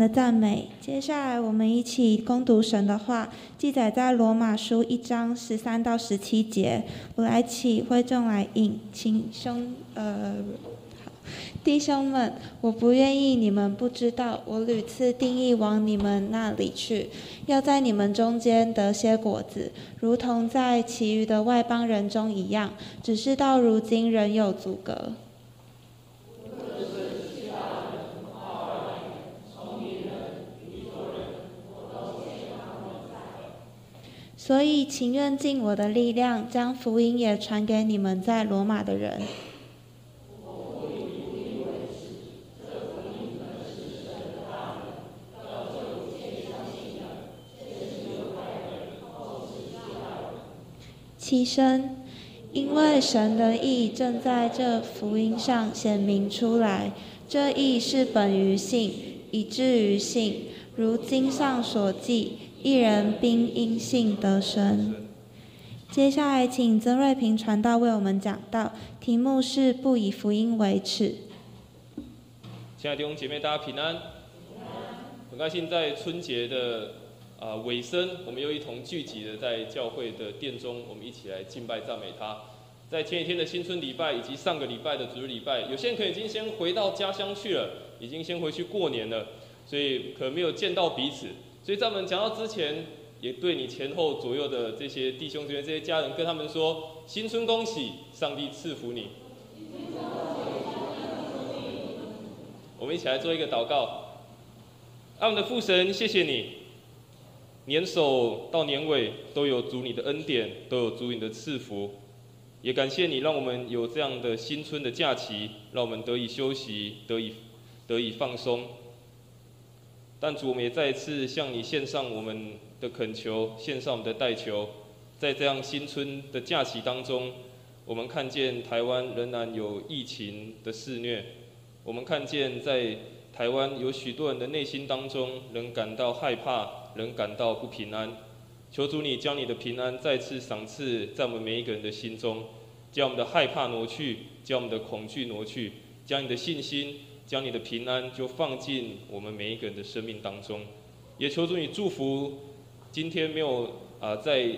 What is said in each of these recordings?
的赞美。接下来，我们一起攻读神的话，记载在罗马书一章十三到十七节。我来起会众来引，请兄呃。弟兄们，我不愿意你们不知道，我屡次定义往你们那里去，要在你们中间得些果子，如同在其余的外邦人中一样。只是到如今仍有阻隔。所以情愿尽我的力量，将福音也传给你们在罗马的人。七生，因为神的意正在这福音上显明出来，这意是本于信，以至于信。如经上所记，一人并因信得生。接下来，请曾瑞平传道为我们讲道，题目是不以福音为耻。亲爱的弟兄姐妹，大家平安。很开心在春节的。啊，尾声，我们又一同聚集的在教会的殿中，我们一起来敬拜赞美他。在前几天的新春礼拜以及上个礼拜的主日礼拜，有些人可能已经先回到家乡去了，已经先回去过年了，所以可能没有见到彼此。所以在我们讲到之前，也对你前后左右的这些弟兄姊妹、这些家人，跟他们说新春恭喜，上帝赐福你。我们一起来做一个祷告，爱我们的父神，谢谢你。年首到年尾都有主你的恩典，都有主你的赐福，也感谢你让我们有这样的新春的假期，让我们得以休息，得以得以放松。但主，我们也再一次向你献上我们的恳求，献上我们的代求，在这样新春的假期当中，我们看见台湾仍然有疫情的肆虐，我们看见在台湾有许多人的内心当中仍感到害怕。仍感到不平安，求主你将你的平安再次赏赐在我们每一个人的心中，将我们的害怕挪去，将我们的恐惧挪去，将你的信心，将你的平安就放进我们每一个人的生命当中。也求主你祝福今天没有啊在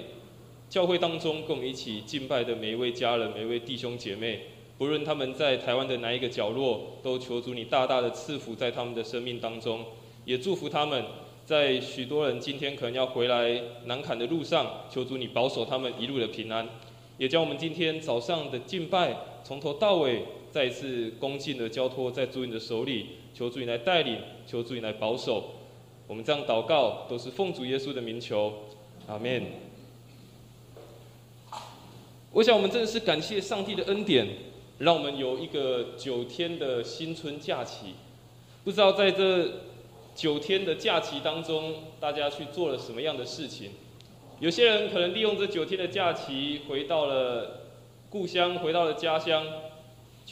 教会当中跟我们一起敬拜的每一位家人、每一位弟兄姐妹，不论他们在台湾的哪一个角落，都求主你大大的赐福在他们的生命当中，也祝福他们。在许多人今天可能要回来南坎的路上，求主你保守他们一路的平安，也将我们今天早上的敬拜从头到尾再一次恭敬的交托在主你的手里，求主你来带领，求主你来保守。我们这样祷告都是奉主耶稣的名求，阿门。我想我们真的是感谢上帝的恩典，让我们有一个九天的新春假期。不知道在这。九天的假期当中，大家去做了什么样的事情？有些人可能利用这九天的假期，回到了故乡，回到了家乡，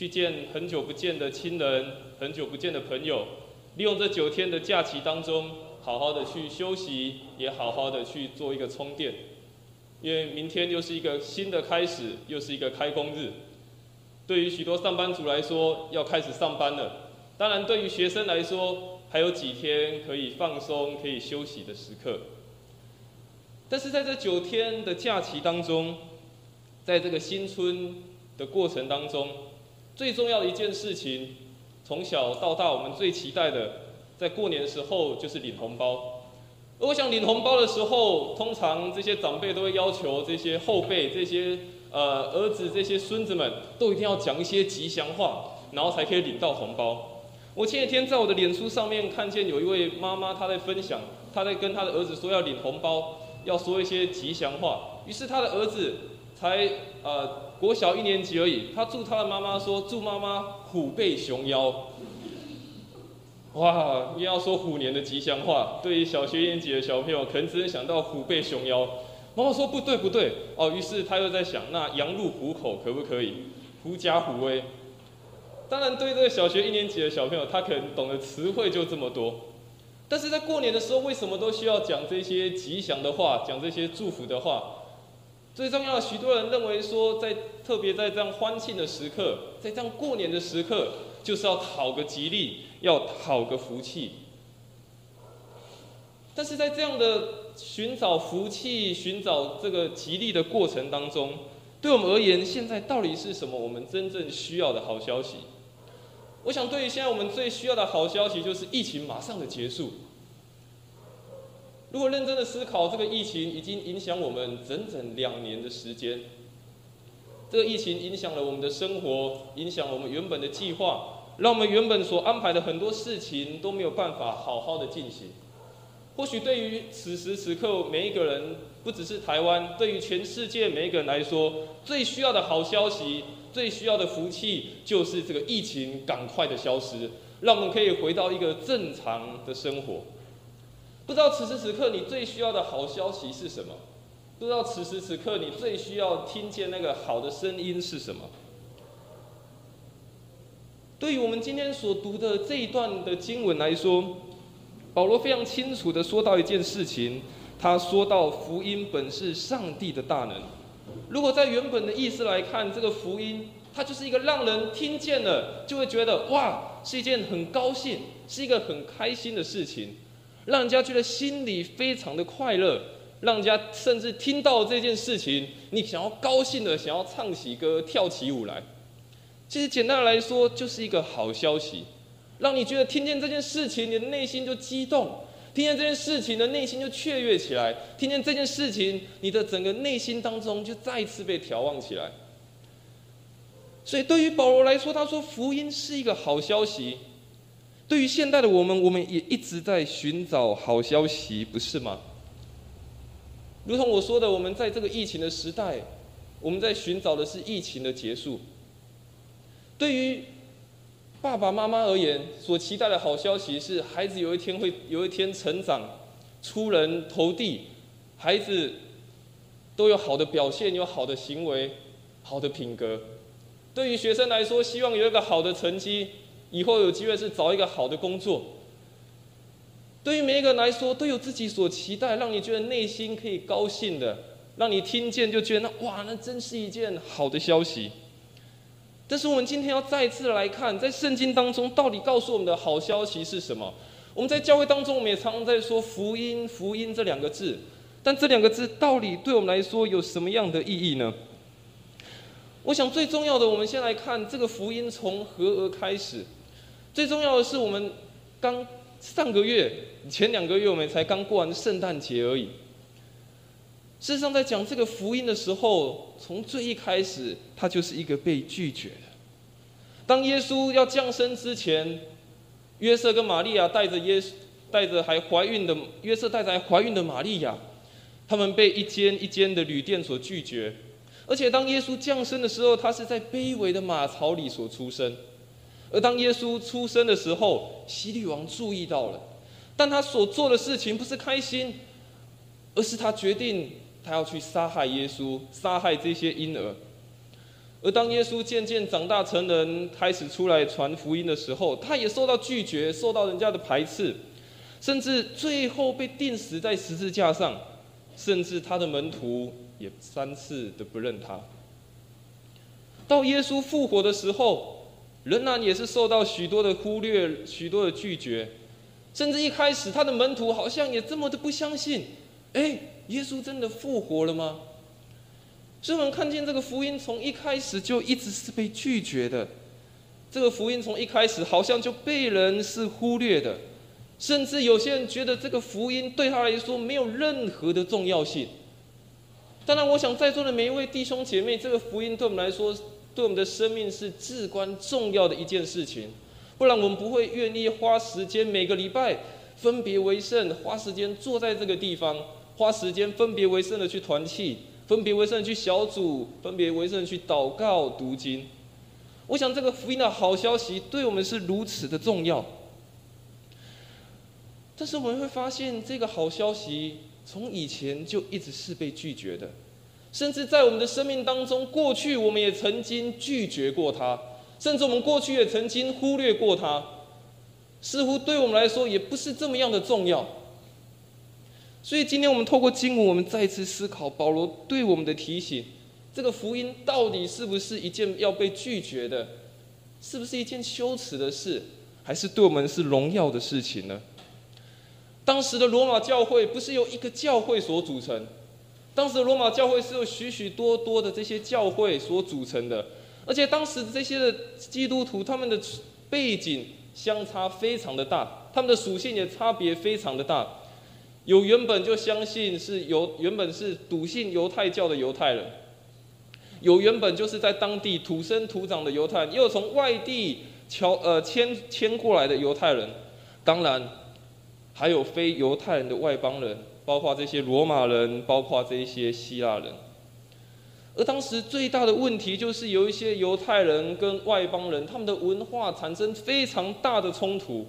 去见很久不见的亲人，很久不见的朋友。利用这九天的假期当中，好好的去休息，也好好的去做一个充电。因为明天又是一个新的开始，又是一个开工日。对于许多上班族来说，要开始上班了。当然，对于学生来说，还有几天可以放松、可以休息的时刻，但是在这九天的假期当中，在这个新春的过程当中，最重要的一件事情，从小到大我们最期待的，在过年的时候就是领红包。而我想领红包的时候，通常这些长辈都会要求这些后辈、这些呃儿子、这些孙子们，都一定要讲一些吉祥话，然后才可以领到红包。我前几天在我的脸书上面看见有一位妈妈，她在分享，她在跟她的儿子说要领红包，要说一些吉祥话。于是她的儿子才呃国小一年级而已，他祝他的妈妈说祝妈妈虎背熊腰。哇，又要说虎年的吉祥话，对于小学一年级的小朋友，可能只能想到虎背熊腰。妈妈说不对不对哦，于是他又在想，那羊入虎口可不可以？狐假虎威。当然，对这个小学一年级的小朋友，他可能懂的词汇就这么多。但是在过年的时候，为什么都需要讲这些吉祥的话，讲这些祝福的话？最重要的，许多人认为说，在特别在这样欢庆的时刻，在这样过年的时刻，就是要讨个吉利，要讨个福气。但是在这样的寻找福气、寻找这个吉利的过程当中，对我们而言，现在到底是什么？我们真正需要的好消息？我想，对于现在我们最需要的好消息，就是疫情马上的结束。如果认真的思考，这个疫情已经影响我们整整两年的时间。这个疫情影响了我们的生活，影响了我们原本的计划，让我们原本所安排的很多事情都没有办法好好的进行。或许对于此时此刻每一个人，不只是台湾，对于全世界每一个人来说，最需要的好消息、最需要的福气，就是这个疫情赶快的消失，让我们可以回到一个正常的生活。不知道此时此刻你最需要的好消息是什么？不知道此时此刻你最需要听见那个好的声音是什么？对于我们今天所读的这一段的经文来说，保罗非常清楚的说到一件事情，他说到福音本是上帝的大能。如果在原本的意思来看，这个福音它就是一个让人听见了就会觉得哇，是一件很高兴，是一个很开心的事情。让人家觉得心里非常的快乐，让人家甚至听到这件事情，你想要高兴的想要唱起歌、跳起舞来。其实简单来说，就是一个好消息，让你觉得听见这件事情，你的内心就激动；听见这件事情的内心就雀跃起来；听见这件事情，你的整个内心当中就再一次被调望起来。所以对于保罗来说，他说福音是一个好消息。对于现代的我们，我们也一直在寻找好消息，不是吗？如同我说的，我们在这个疫情的时代，我们在寻找的是疫情的结束。对于爸爸妈妈而言，所期待的好消息是孩子有一天会有一天成长，出人头地，孩子都有好的表现，有好的行为，好的品格。对于学生来说，希望有一个好的成绩。以后有机会是找一个好的工作。对于每一个人来说，都有自己所期待，让你觉得内心可以高兴的，让你听见就觉得哇，那真是一件好的消息。但是我们今天要再次来看，在圣经当中到底告诉我们的好消息是什么？我们在教会当中，我们也常常在说福音，福音这两个字，但这两个字到底对我们来说有什么样的意义呢？我想最重要的，我们先来看这个福音从何而开始。最重要的是，我们刚上个月、前两个月，我们才刚过完圣诞节而已。事实上，在讲这个福音的时候，从最一开始，他就是一个被拒绝的。当耶稣要降生之前，约瑟跟玛利亚带着耶，带着还怀孕的约瑟带着还怀孕的玛利亚，他们被一间一间的旅店所拒绝。而且，当耶稣降生的时候，他是在卑微的马槽里所出生。而当耶稣出生的时候，希律王注意到了，但他所做的事情不是开心，而是他决定他要去杀害耶稣，杀害这些婴儿。而当耶稣渐渐长大成人，开始出来传福音的时候，他也受到拒绝，受到人家的排斥，甚至最后被钉死在十字架上，甚至他的门徒也三次的不认他。到耶稣复活的时候。仍然也是受到许多的忽略，许多的拒绝，甚至一开始他的门徒好像也这么的不相信，哎，耶稣真的复活了吗？所以我们看见这个福音从一开始就一直是被拒绝的，这个福音从一开始好像就被人是忽略的，甚至有些人觉得这个福音对他来说没有任何的重要性。当然，我想在座的每一位弟兄姐妹，这个福音对我们来说。对我们的生命是至关重要的一件事情，不然我们不会愿意花时间每个礼拜分别为圣，花时间坐在这个地方，花时间分别为圣的去团契，分别为圣的去小组，分别为圣的去祷告读经。我想这个福音的好消息对我们是如此的重要，但是我们会发现这个好消息从以前就一直是被拒绝的。甚至在我们的生命当中，过去我们也曾经拒绝过他，甚至我们过去也曾经忽略过他，似乎对我们来说也不是这么样的重要。所以今天我们透过经文，我们再次思考保罗对我们的提醒：这个福音到底是不是一件要被拒绝的？是不是一件羞耻的事？还是对我们是荣耀的事情呢？当时的罗马教会不是由一个教会所组成，当时罗马教会是由许许多多的这些教会所组成的，而且当时这些的基督徒他们的背景相差非常的大，他们的属性也差别非常的大。有原本就相信是犹原本是笃信犹太教的犹太人，有原本就是在当地土生土长的犹太人，也有从外地侨呃迁迁过来的犹太人，当然还有非犹太人的外邦人，包括这些罗马人，包括这一些希腊人。而当时最大的问题就是有一些犹太人跟外邦人，他们的文化产生非常大的冲突。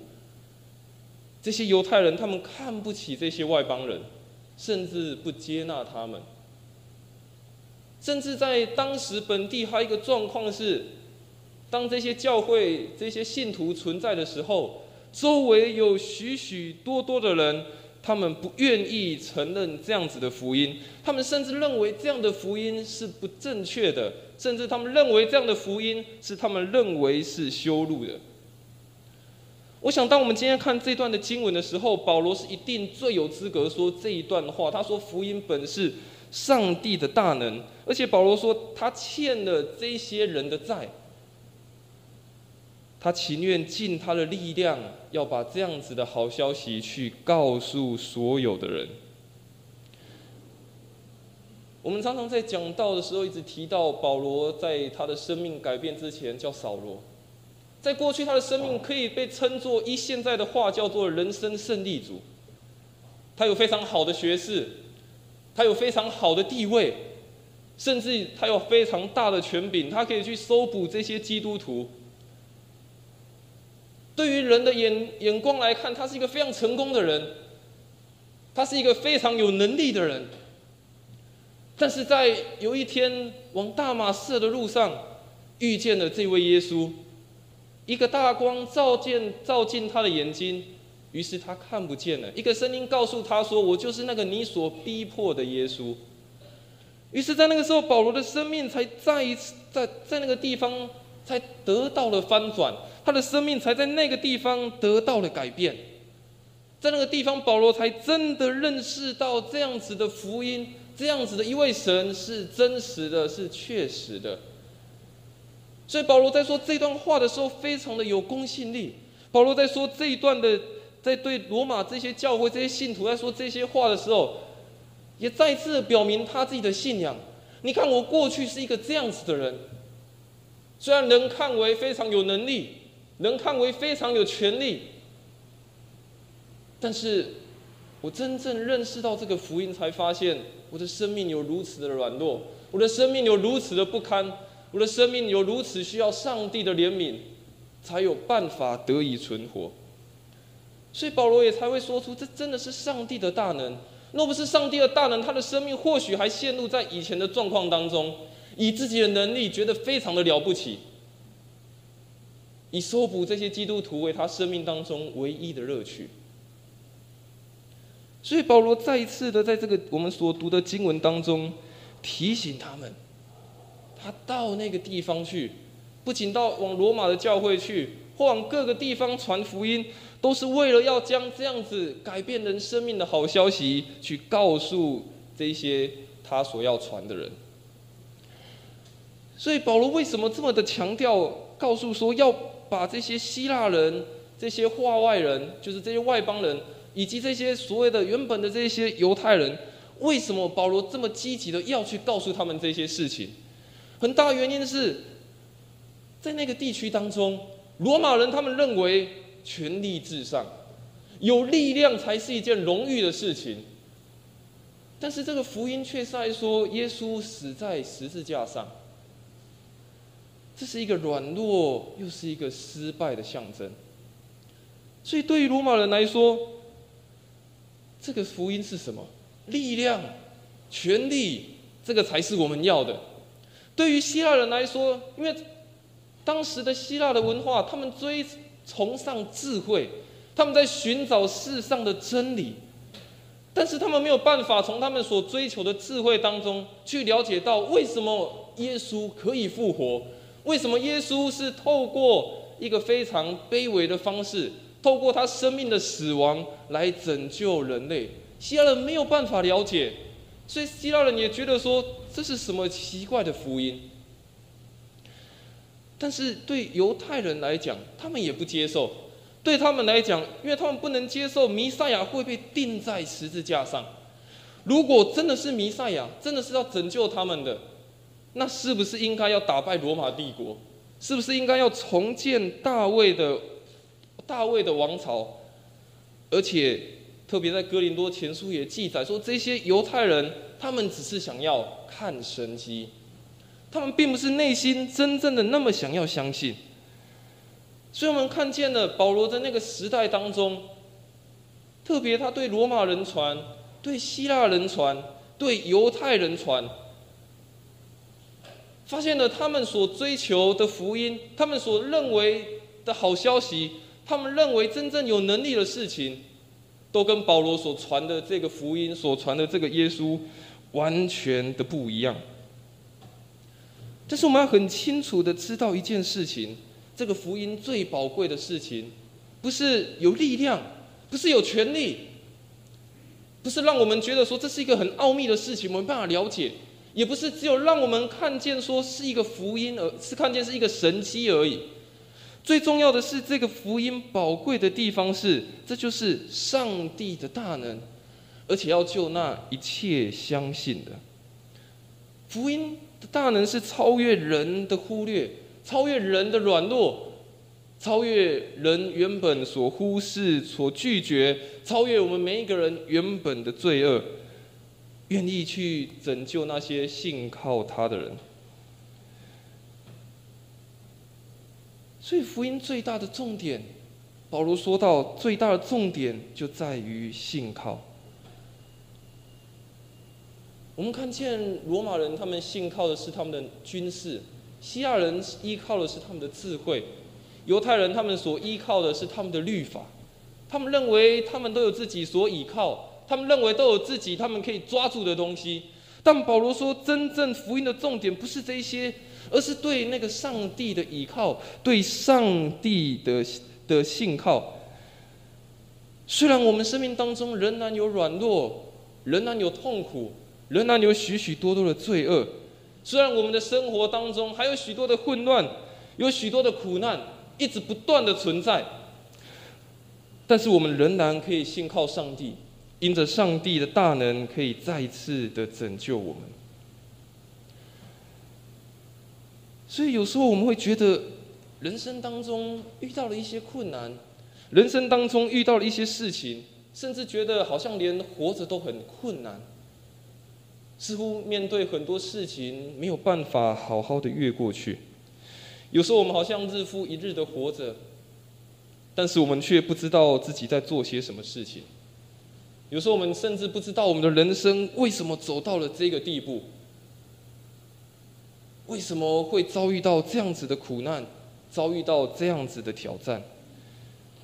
这些犹太人，他们看不起这些外邦人，甚至不接纳他们。甚至在当时本地还有一个状况是，当这些教会、这些信徒存在的时候，周围有许许多多的人，他们不愿意承认这样子的福音，他们甚至认为这样的福音是不正确的，甚至他们认为这样的福音是他们认为是修路的。我想，当我们今天看这段的经文的时候，保罗是一定最有资格说这一段话。他说：“福音本是上帝的大能。”而且保罗说，他欠了这些人的债，他情愿尽他的力量，要把这样子的好消息去告诉所有的人。我们常常在讲道的时候，一直提到保罗在他的生命改变之前叫扫罗。在过去，他的生命可以被称作以现在的话叫做“人生胜利组”。他有非常好的学识，他有非常好的地位，甚至他有非常大的权柄，他可以去搜捕这些基督徒。对于人的眼眼光来看，他是一个非常成功的人，他是一个非常有能力的人。但是在有一天往大马士的路上，遇见了这位耶稣。一个大光照见照进他的眼睛，于是他看不见了。一个声音告诉他说：“我就是那个你所逼迫的耶稣。”于是，在那个时候，保罗的生命才再一次在在那个地方才得到了翻转，他的生命才在那个地方得到了改变。在那个地方，保罗才真的认识到这样子的福音，这样子的一位神是真实的，是确实的。所以保罗在说这段话的时候，非常的有公信力。保罗在说这一段的，在对罗马这些教会、这些信徒在说这些话的时候，也再次表明他自己的信仰。你看，我过去是一个这样子的人，虽然能看为非常有能力，能看为非常有权利，但是我真正认识到这个福音，才发现我的生命有如此的软弱，我的生命有如此的不堪。我的生命有如此需要上帝的怜悯，才有办法得以存活。所以保罗也才会说出，这真的是上帝的大能。若不是上帝的大能，他的生命或许还陷入在以前的状况当中，以自己的能力觉得非常的了不起，以搜捕这些基督徒为他生命当中唯一的乐趣。所以保罗再一次的在这个我们所读的经文当中提醒他们。他到那个地方去，不仅到往罗马的教会去，或往各个地方传福音，都是为了要将这样子改变人生命的好消息，去告诉这些他所要传的人。所以保罗为什么这么的强调，告诉说要把这些希腊人、这些化外人，就是这些外邦人，以及这些所谓的原本的这些犹太人，为什么保罗这么积极的要去告诉他们这些事情？很大原因是在那个地区当中，罗马人他们认为权力至上，有力量才是一件荣誉的事情。但是这个福音却在说，耶稣死在十字架上，这是一个软弱又是一个失败的象征。所以对于罗马人来说，这个福音是什么？力量、权力，这个才是我们要的。对于希腊人来说，因为当时的希腊的文化，他们追崇尚智慧，他们在寻找世上的真理，但是他们没有办法从他们所追求的智慧当中去了解到为什么耶稣可以复活，为什么耶稣是透过一个非常卑微的方式透过他生命的死亡来拯救人类。希腊人没有办法了解，所以希腊人也觉得说这是什么奇怪的福音。但是对犹太人来讲，他们也不接受。对他们来讲，因为他们不能接受弥赛亚会被钉在十字架上。如果真的是弥赛亚，真的是要拯救他们的，那是不是应该要打败罗马帝国？是不是应该要重建大卫的大卫的王朝？而且特别在哥林多前书也记载说，这些犹太人他们只是想要看神迹。他们并不是内心真正的那么想要相信，所以我们看见了保罗在那个时代当中，特别他对罗马人传、对希腊人传、对犹太人传，发现了他们所追求的福音，他们所认为的好消息，他们认为真正有能力的事情，都跟保罗所传的这个福音、所传的这个耶稣完全的不一样。但是我们要很清楚的知道一件事情：这个福音最宝贵的事情，不是有力量，不是有权利，不是让我们觉得说这是一个很奥秘的事情，我们没办法了解，也不是只有让我们看见说是一个福音，而是看见是一个神迹而已。最重要的是，这个福音宝贵的地方是，这就是上帝的大能，而且要救那一切相信的福音的。大能是超越人的忽略，超越人的软弱，超越人原本所忽视、所拒绝，超越我们每一个人原本的罪恶，愿意去拯救那些信靠他的人。所以福音最大的重点，保罗说到最大的重点就在于信靠。我们看见罗马人，他们信靠的是他们的军事；希腊人依靠的是他们的智慧；犹太人他们所依靠的是他们的律法。他们认为他们都有自己所倚靠，他们认为都有自己他们可以抓住的东西。但保罗说，真正福音的重点不是这些，而是对那个上帝的倚靠，对上帝的的信靠。虽然我们生命当中仍然有软弱，仍然有痛苦。仍然有许许多多的罪恶，虽然我们的生活当中还有许多的混乱，有许多的苦难一直不断的存在，但是我们仍然可以信靠上帝，因着上帝的大能，可以再次的拯救我们。所以有时候我们会觉得，人生当中遇到了一些困难，人生当中遇到了一些事情，甚至觉得好像连活着都很困难。似乎面对很多事情没有办法好好的越过去，有时候我们好像日复一日的活着，但是我们却不知道自己在做些什么事情。有时候我们甚至不知道我们的人生为什么走到了这个地步，为什么会遭遇到这样子的苦难，遭遇到这样子的挑战。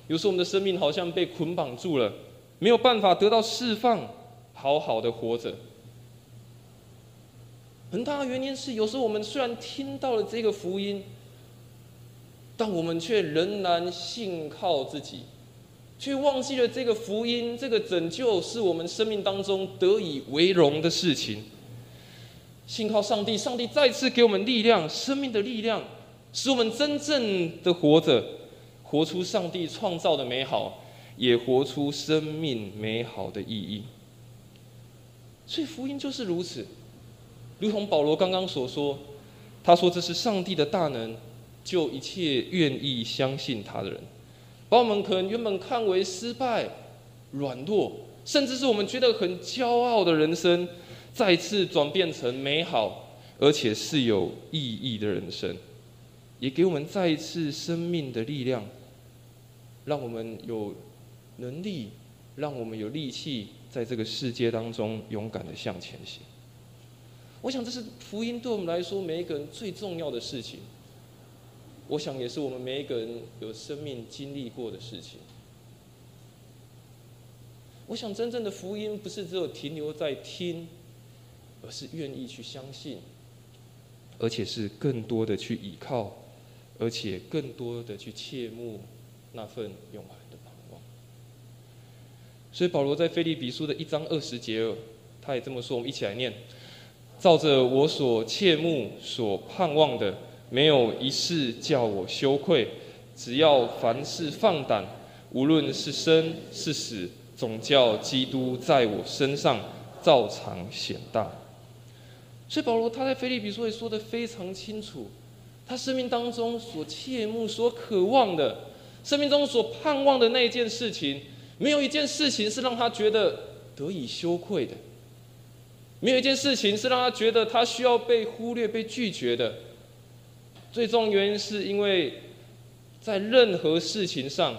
有时候我们的生命好像被捆绑住了，没有办法得到释放，好好的活着。很大的原因是，有时候我们虽然听到了这个福音，但我们却仍然信靠自己，却忘记了这个福音、这个拯救是我们生命当中得以为荣的事情。信靠上帝，上帝再次给我们力量，生命的力量，使我们真正的活着，活出上帝创造的美好，也活出生命美好的意义。所以福音就是如此。如同保罗刚刚所说，他说这是上帝的大能，救一切愿意相信他的人，把我们可能原本看为失败、软弱，甚至是我们觉得很骄傲的人生，再次转变成美好而且是有意义的人生，也给我们再一次生命的力量，让我们有能力，让我们有力气，在这个世界当中勇敢的向前行。我想，这是福音对我们来说每一个人最重要的事情。我想，也是我们每一个人有生命经历过的事情。我想，真正的福音不是只有停留在听，而是愿意去相信，而且是更多的去倚靠，而且更多的去切慕那份永恒的盼望所以保罗在腓立比书的一章二十节，他也这么说，我们一起来念：照着我所切慕、所盼望的，没有一事叫我羞愧。只要凡事放胆，无论是生是死，总叫基督在我身上照常显大。所以保罗他在腓立比书也说的非常清楚，他生命当中所切慕、所渴望的，生命中所盼望的那一件事情，没有一件事情是让他觉得得以羞愧的，没有一件事情是让他觉得他需要被忽略、被拒绝的。最终原因是因为，在任何事情上，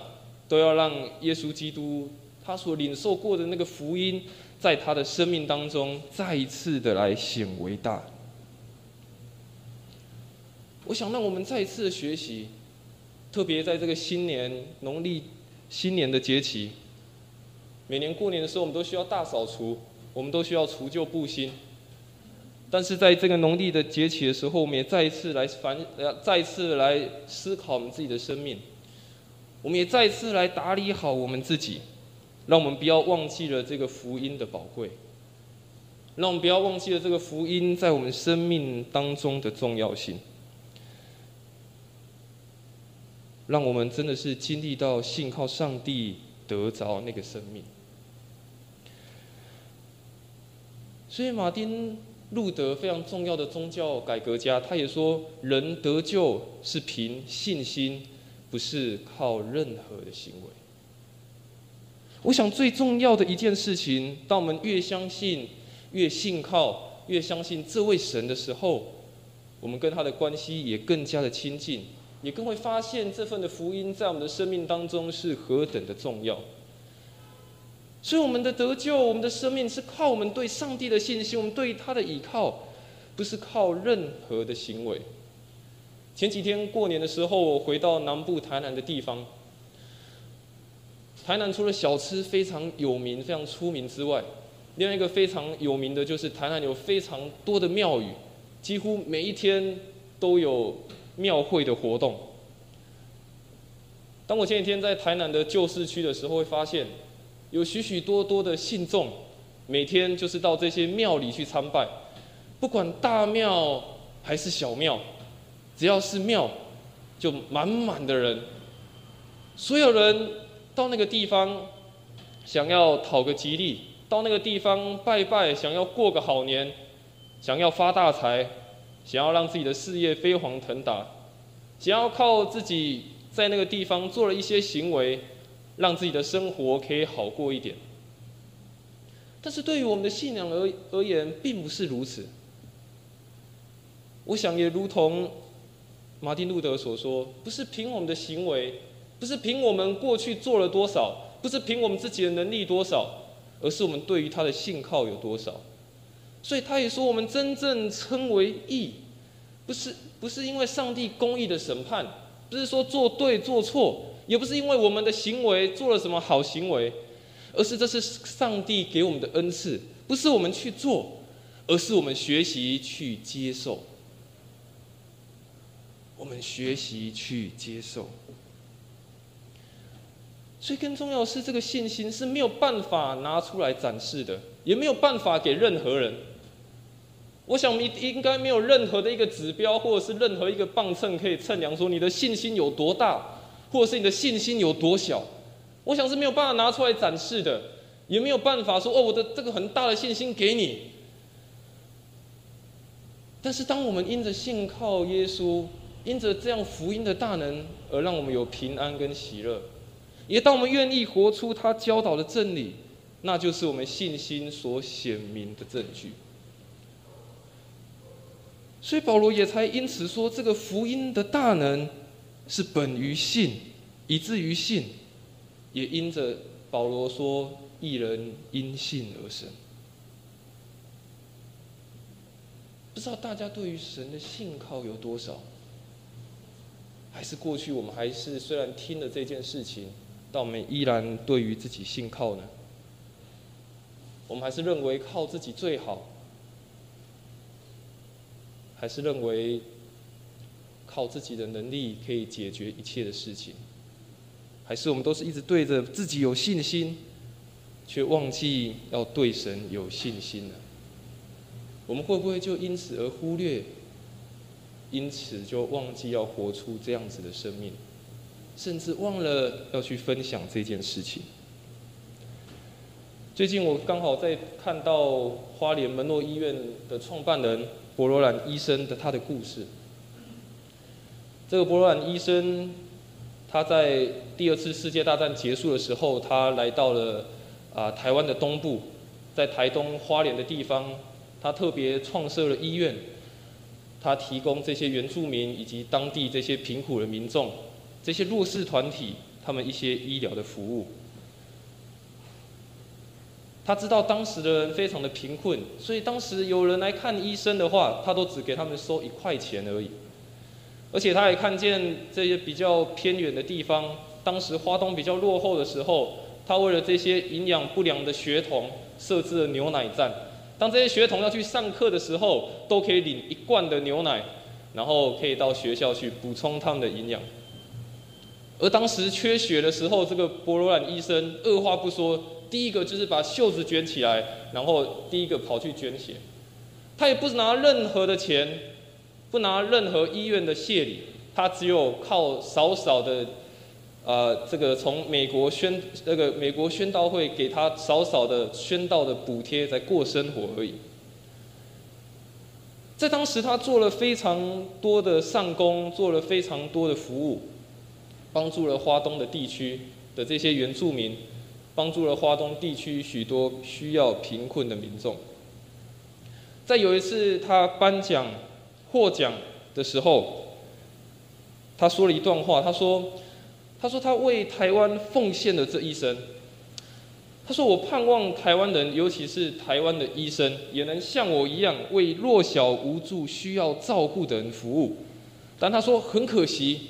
都要让耶稣基督他所领受过的那个福音。在他的生命当中，再一次的来显为大。我想让我们再一次的学习，特别在这个新年农历新年的节期，每年过年的时候，我们都需要大扫除，我们都需要除旧布新。但是在这个农历的节气的时候，我们也再一次来反，呃，再一次来思考我们自己的生命，我们也再一次来打理好我们自己。让我们不要忘记了这个福音的宝贵，让我们不要忘记了这个福音在我们生命当中的重要性，让我们真的是经历到信靠上帝得着那个生命。所以，马丁路德非常重要的宗教改革家，他也说：人得救是凭信心，不是靠任何的行为。我想最重要的一件事情，当我们越相信、越信靠、越相信这位神的时候，我们跟他的关系也更加的亲近，也更会发现这份的福音在我们的生命当中是何等的重要。所以，我们的得救、我们的生命是靠我们对上帝的信心，我们对他的倚靠，不是靠任何的行为。前几天过年的时候，我回到南部台南的地方。台南除了小吃非常有名、非常出名之外，另外一个非常有名的就是台南有非常多的庙宇，几乎每一天都有庙会的活动。当我前几天在台南的旧市区的时候，会发现有许许多多的信众，每天就是到这些庙里去参拜，不管大庙还是小庙，只要是庙，就满满的人，所有人。到那个地方，想要讨个吉利；到那个地方拜拜，想要过个好年，想要发大财，想要让自己的事业飞黄腾达，想要靠自己在那个地方做了一些行为，让自己的生活可以好过一点。但是对于我们的信仰而而言，并不是如此。我想也如同马丁路德所说，不是凭我们的行为。不是凭我们过去做了多少，不是凭我们自己的能力多少，而是我们对于他的信靠有多少。所以他也说，我们真正称为义，不是不是因为上帝公义的审判，不是说做对做错，也不是因为我们的行为做了什么好行为，而是这是上帝给我们的恩赐，不是我们去做，而是我们学习去接受。我们学习去接受。所以更重要的是，这个信心是没有办法拿出来展示的，也没有办法给任何人。我想，你应该没有任何的一个指标，或者是任何一个磅秤可以称量说你的信心有多大，或者是你的信心有多小。我想是没有办法拿出来展示的，也没有办法说哦，我的这个很大的信心给你。但是，当我们因着信靠耶稣，因着这样福音的大能，而让我们有平安跟喜乐。也当我们愿意活出他教导的真理，那就是我们信心所显明的证据。所以保罗也才因此说，这个福音的大能是本于信，以至于信，也因着保罗说，一人因信而生。不知道大家对于神的信靠有多少？还是过去我们还是虽然听了这件事情。但我们依然对于自己信靠呢？我们还是认为靠自己最好，还是认为靠自己的能力可以解决一切的事情？还是我们都是一直对着自己有信心，却忘记要对神有信心呢？我们会不会就因此而忽略，因此就忘记要活出这样子的生命，甚至忘了要去分享这件事情？最近我刚好在看到花莲门诺医院的创办人博罗兰医生的他的故事。这个博罗兰医生，他在第二次世界大战结束的时候，他来到了啊台湾的东部，在台东花莲的地方。他特别创设了医院，他提供这些原住民以及当地这些贫苦的民众、这些弱势团体他们一些医疗的服务。他知道当时的人非常的贫困，所以当时有人来看医生的话，他都只给他们收一块钱而已。而且他也看见这些比较偏远的地方，当时花东比较落后的时候，他为了这些营养不良的学童设置了牛奶站。当这些学童要去上课的时候，都可以领一罐的牛奶，然后可以到学校去补充他们的营养。而当时缺血的时候，这个博罗兰医生二话不说，第一个就是把袖子卷起来，然后第一个跑去捐血。他也不拿任何的钱，不拿任何医院的谢礼，他只有靠少少的。呃，这个从美国宣那个美国宣道会给他少少的宣道的补贴，在过生活而已。在当时，他做了非常多的上工，做了非常多的服务，帮助了花东的地区的这些原住民，帮助了花东地区许多需要贫困的民众。在有一次他颁奖获奖的时候，他说了一段话，他说。他说：“他为台湾奉献了这一生。”他说：“我盼望台湾人，尤其是台湾的医生，也能像我一样为弱小无助、需要照顾的人服务。”但他说：“很可惜，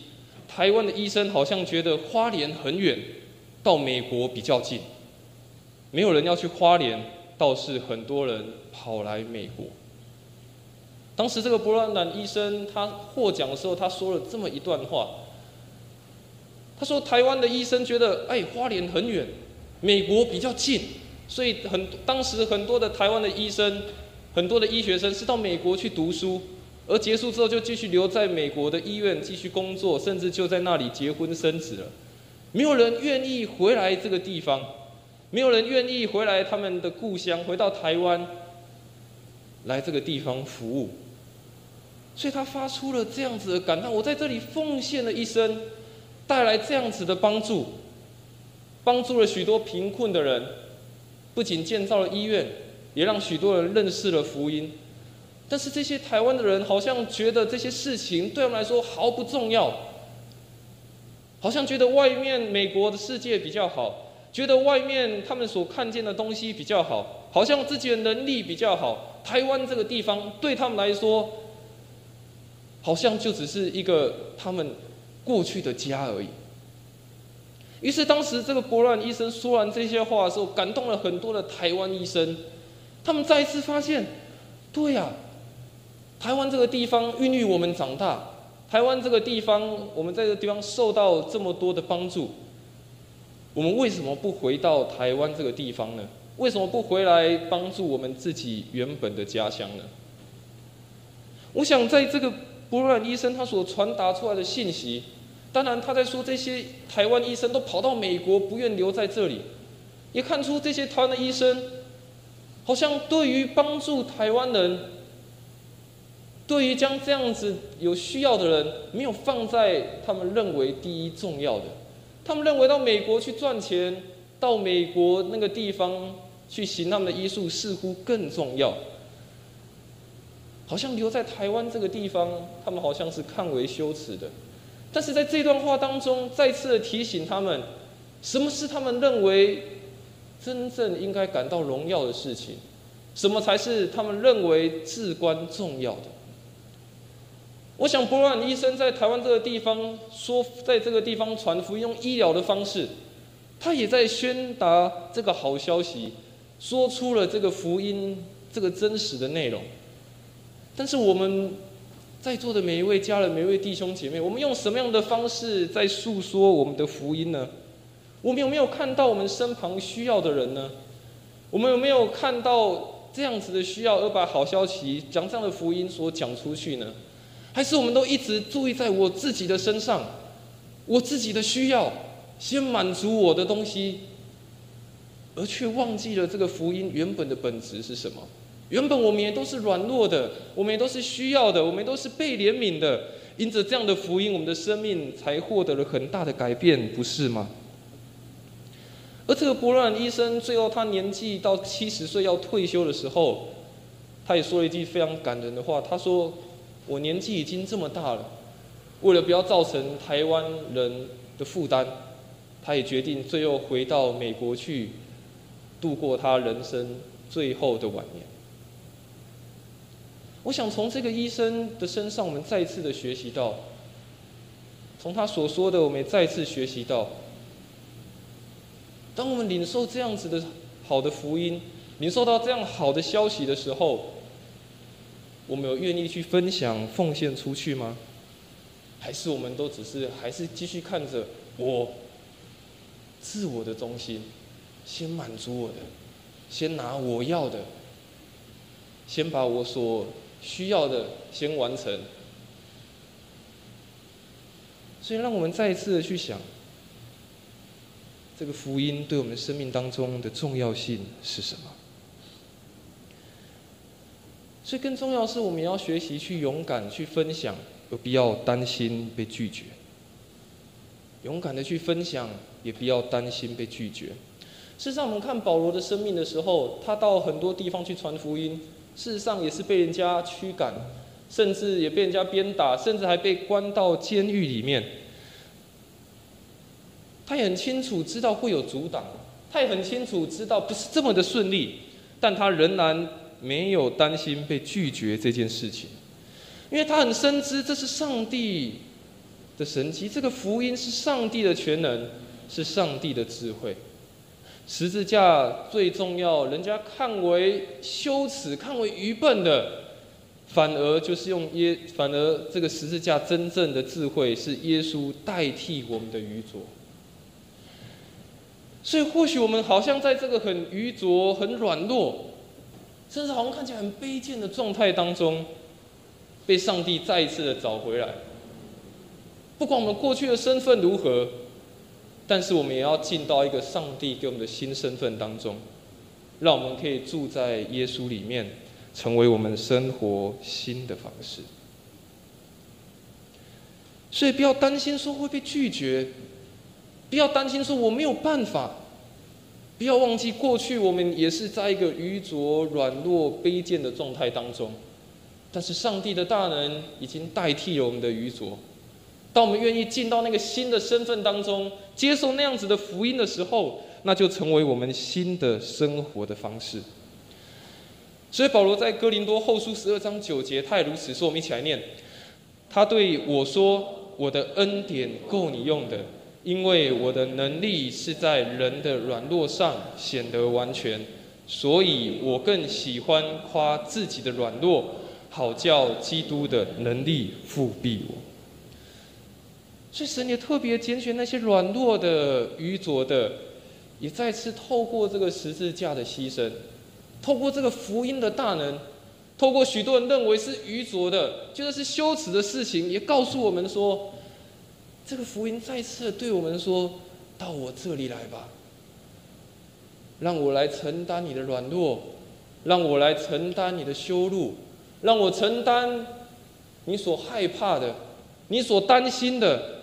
台湾的医生好像觉得花莲很远，到美国比较近，没有人要去花莲，倒是很多人跑来美国。”当时这个博兰兰医生他获奖的时候，他说了这么一段话。他说：“台湾的医生觉得，哎，花莲很远，美国比较近，所以很当时很多的台湾的医生，很多的医学生是到美国去读书，而结束之后就继续留在美国的医院继续工作，甚至就在那里结婚生子了。没有人愿意回来这个地方，没有人愿意回来他们的故乡，回到台湾来这个地方服务。所以他发出了这样子的感叹：我在这里奉献了一生。”带来这样子的帮助，帮助了许多贫困的人，不仅建造了医院，也让许多人认识了福音。但是这些台湾的人好像觉得这些事情对他们来说毫不重要，好像觉得外面美国的世界比较好，觉得外面他们所看见的东西比较好，好像自己的能力比较好。台湾这个地方对他们来说，好像就只是一个他们。过去的家而已。于是，当时这个博乱医生说完这些话的时候，感动了很多的台湾医生。他们再一次发现，对呀，台湾这个地方孕育我们长大，台湾这个地方，我们在这个地方受到这么多的帮助，我们为什么不回到台湾这个地方呢？为什么不回来帮助我们自己原本的家乡呢？我想，在这个博乱医生他所传达出来的信息。当然，他在说这些台湾医生都跑到美国，不愿留在这里，也看出这些台湾的医生，好像对于帮助台湾人，对于将这样子有需要的人，没有放在他们认为第一重要的。他们认为到美国去赚钱，到美国那个地方去行他们的医术，似乎更重要。好像留在台湾这个地方，他们好像是看为羞耻的。但是在这段话当中，再次的提醒他们，什么是他们认为真正应该感到荣耀的事情，什么才是他们认为至关重要的。我想，波兰医生在台湾这个地方说，在这个地方传福音，用医疗的方式，他也在宣达这个好消息，说出了这个福音这个真实的内容。但是我们。在座的每一位家人、每一位弟兄姐妹，我们用什么样的方式在诉说我们的福音呢？我们有没有看到我们身旁需要的人呢？我们有没有看到这样子的需要，而把好消息讲这样的福音所讲出去呢？还是我们都一直注意在我自己的身上，我自己的需要，先满足我的东西，而却忘记了这个福音原本的本质是什么？原本我们也都是软弱的，我们也都是需要的，我们都是被怜悯的。因着这样的福音，我们的生命才获得了很大的改变，不是吗？而这个伯兰医生最后他年纪到七十岁要退休的时候，他也说了一句非常感人的话。他说：“我年纪已经这么大了，为了不要造成台湾人的负担，他也决定最后回到美国去度过他人生最后的晚年。”我想从这个医生的身上，我们再次的学习到，从他所说的，我们也再次学习到。当我们领受这样子的好的福音，领受到这样好的消息的时候，我们有愿意去分享、奉献出去吗？还是我们都只是还是继续看着我自我的中心，先满足我的，先拿我要的，先把我所需要的先完成。所以，让我们再一次的去想。这个福音对我们生命当中的重要性是什么？所以更重要是我们要学习去勇敢去分享，有必要担心被拒绝。勇敢的去分享，也不要担心被拒绝。事实上，我们看保罗的生命的时候，他到很多地方去传福音，事实上也是被人家驱赶，甚至也被人家鞭打，甚至还被关到监狱里面。他也很清楚知道会有阻挡，他也很清楚知道不是这么的顺利，但他仍然没有担心被拒绝这件事情，因为他很深知这是上帝的神奇，这个福音是上帝的全能，是上帝的智慧。十字架最重要，人家看为羞耻、看为愚笨的，反而就是用耶，反而这个十字架真正的智慧是耶稣代替我们的愚拙。所以，或许我们好像在这个很愚拙、很软弱，甚至好像看起来很卑贱的状态当中，被上帝再一次的找回来。不管我们过去的身份如何，但是我们也要进到一个上帝给我们的新身份当中，让我们可以住在耶稣里面，成为我们生活新的方式。所以，不要担心说会被拒绝。不要担心，说我没有办法。不要忘记，过去我们也是在一个愚拙、软弱、卑贱的状态当中，但是上帝的大能已经代替了我们的愚拙。当我们愿意进到那个新的身份当中，接受那样子的福音的时候，那就成为我们新的生活的方式。所以保罗在哥林多后书十二章九节，他也如此说。我们一起来念：他对我说：“我的恩典够你用的。”因为我的能力是在人的软弱上显得完全，所以我更喜欢夸自己的软弱，好叫基督的能力复庇我。所以神也特别拣选那些软弱的、愚拙的，也再次透过这个十字架的牺牲，透过这个福音的大能，透过许多人认为是愚拙的、觉得是羞耻的事情，也告诉我们说。这个福音再次对我们说：“到我这里来吧，让我来承担你的软弱，让我来承担你的羞辱，让我承担你所害怕的、你所担心的。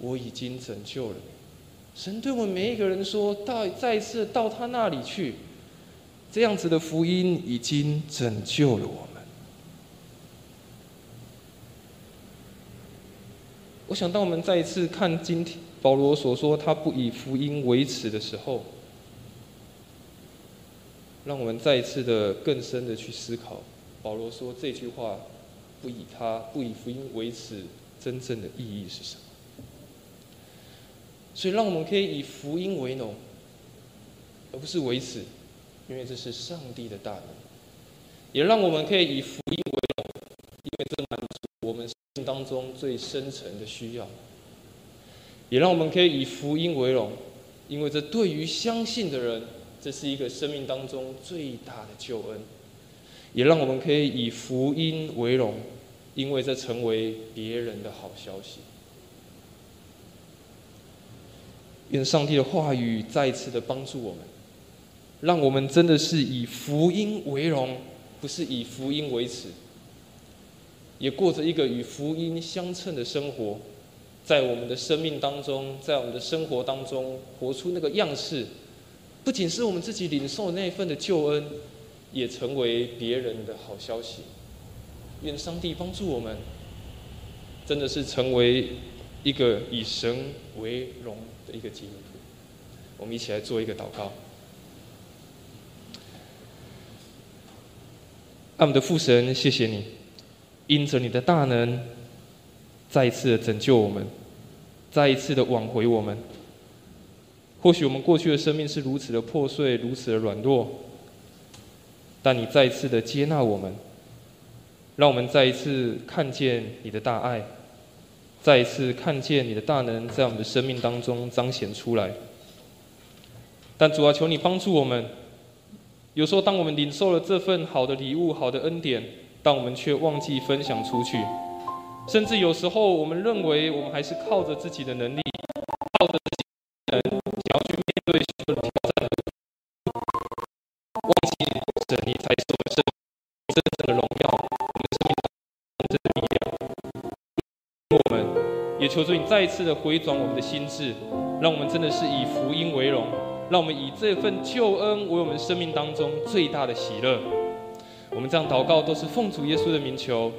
我已经拯救了你。神对我们每一个人说：到再一次到他那里去，这样子的福音已经拯救了我们。”我想，当我们再一次看今天保罗所说他不以福音为耻的时候，让我们再一次的更深的去思考，保罗说这句话不以他不以福音为耻真正的意义是什么？所以，让我们可以以福音为荣，而不是为耻，因为这是上帝的大能；也让我们可以以福音为荣，因为这满足我们生命。当中最深层的需要，也让我们可以以福音为荣，因为这对于相信的人，这是一个生命当中最大的救恩，也让我们可以以福音为荣，因为这成为别人的好消息。愿上帝的话语再次的帮助我们，让我们真的是以福音为荣，不是以福音为耻，也过着一个与福音相称的生活，在我们的生命当中，在我们的生活当中活出那个样式，不仅是我们自己领受那份的救恩，也成为别人的好消息。愿上帝帮助我们，真的是成为一个以神为荣。一个基督徒，我们一起来做一个祷告。爱我们的父神，谢谢你，因着你的大能，再一次的拯救我们，再一次的挽回我们。或许我们过去的生命是如此的破碎，如此的软弱，但你再一次的接纳我们，让我们再一次看见你的大爱。再一次看见你的大能在我们的生命当中彰显出来，但主啊，求你帮助我们。有时候，当我们领受了这份好的礼物、好的恩典，但我们却忘记分享出去，甚至有时候我们认为我们还是靠着自己的能力，靠着自己的能，想要去面对许多挑战，忘记神，你才是我们生真正的荣耀，我们生命真的力量。我们。也求主你再一次的回转我们的心智，让我们真的是以福音为荣，让我们以这份救恩为我们生命当中最大的喜乐。我们这样祷告都是奉主耶稣的名求。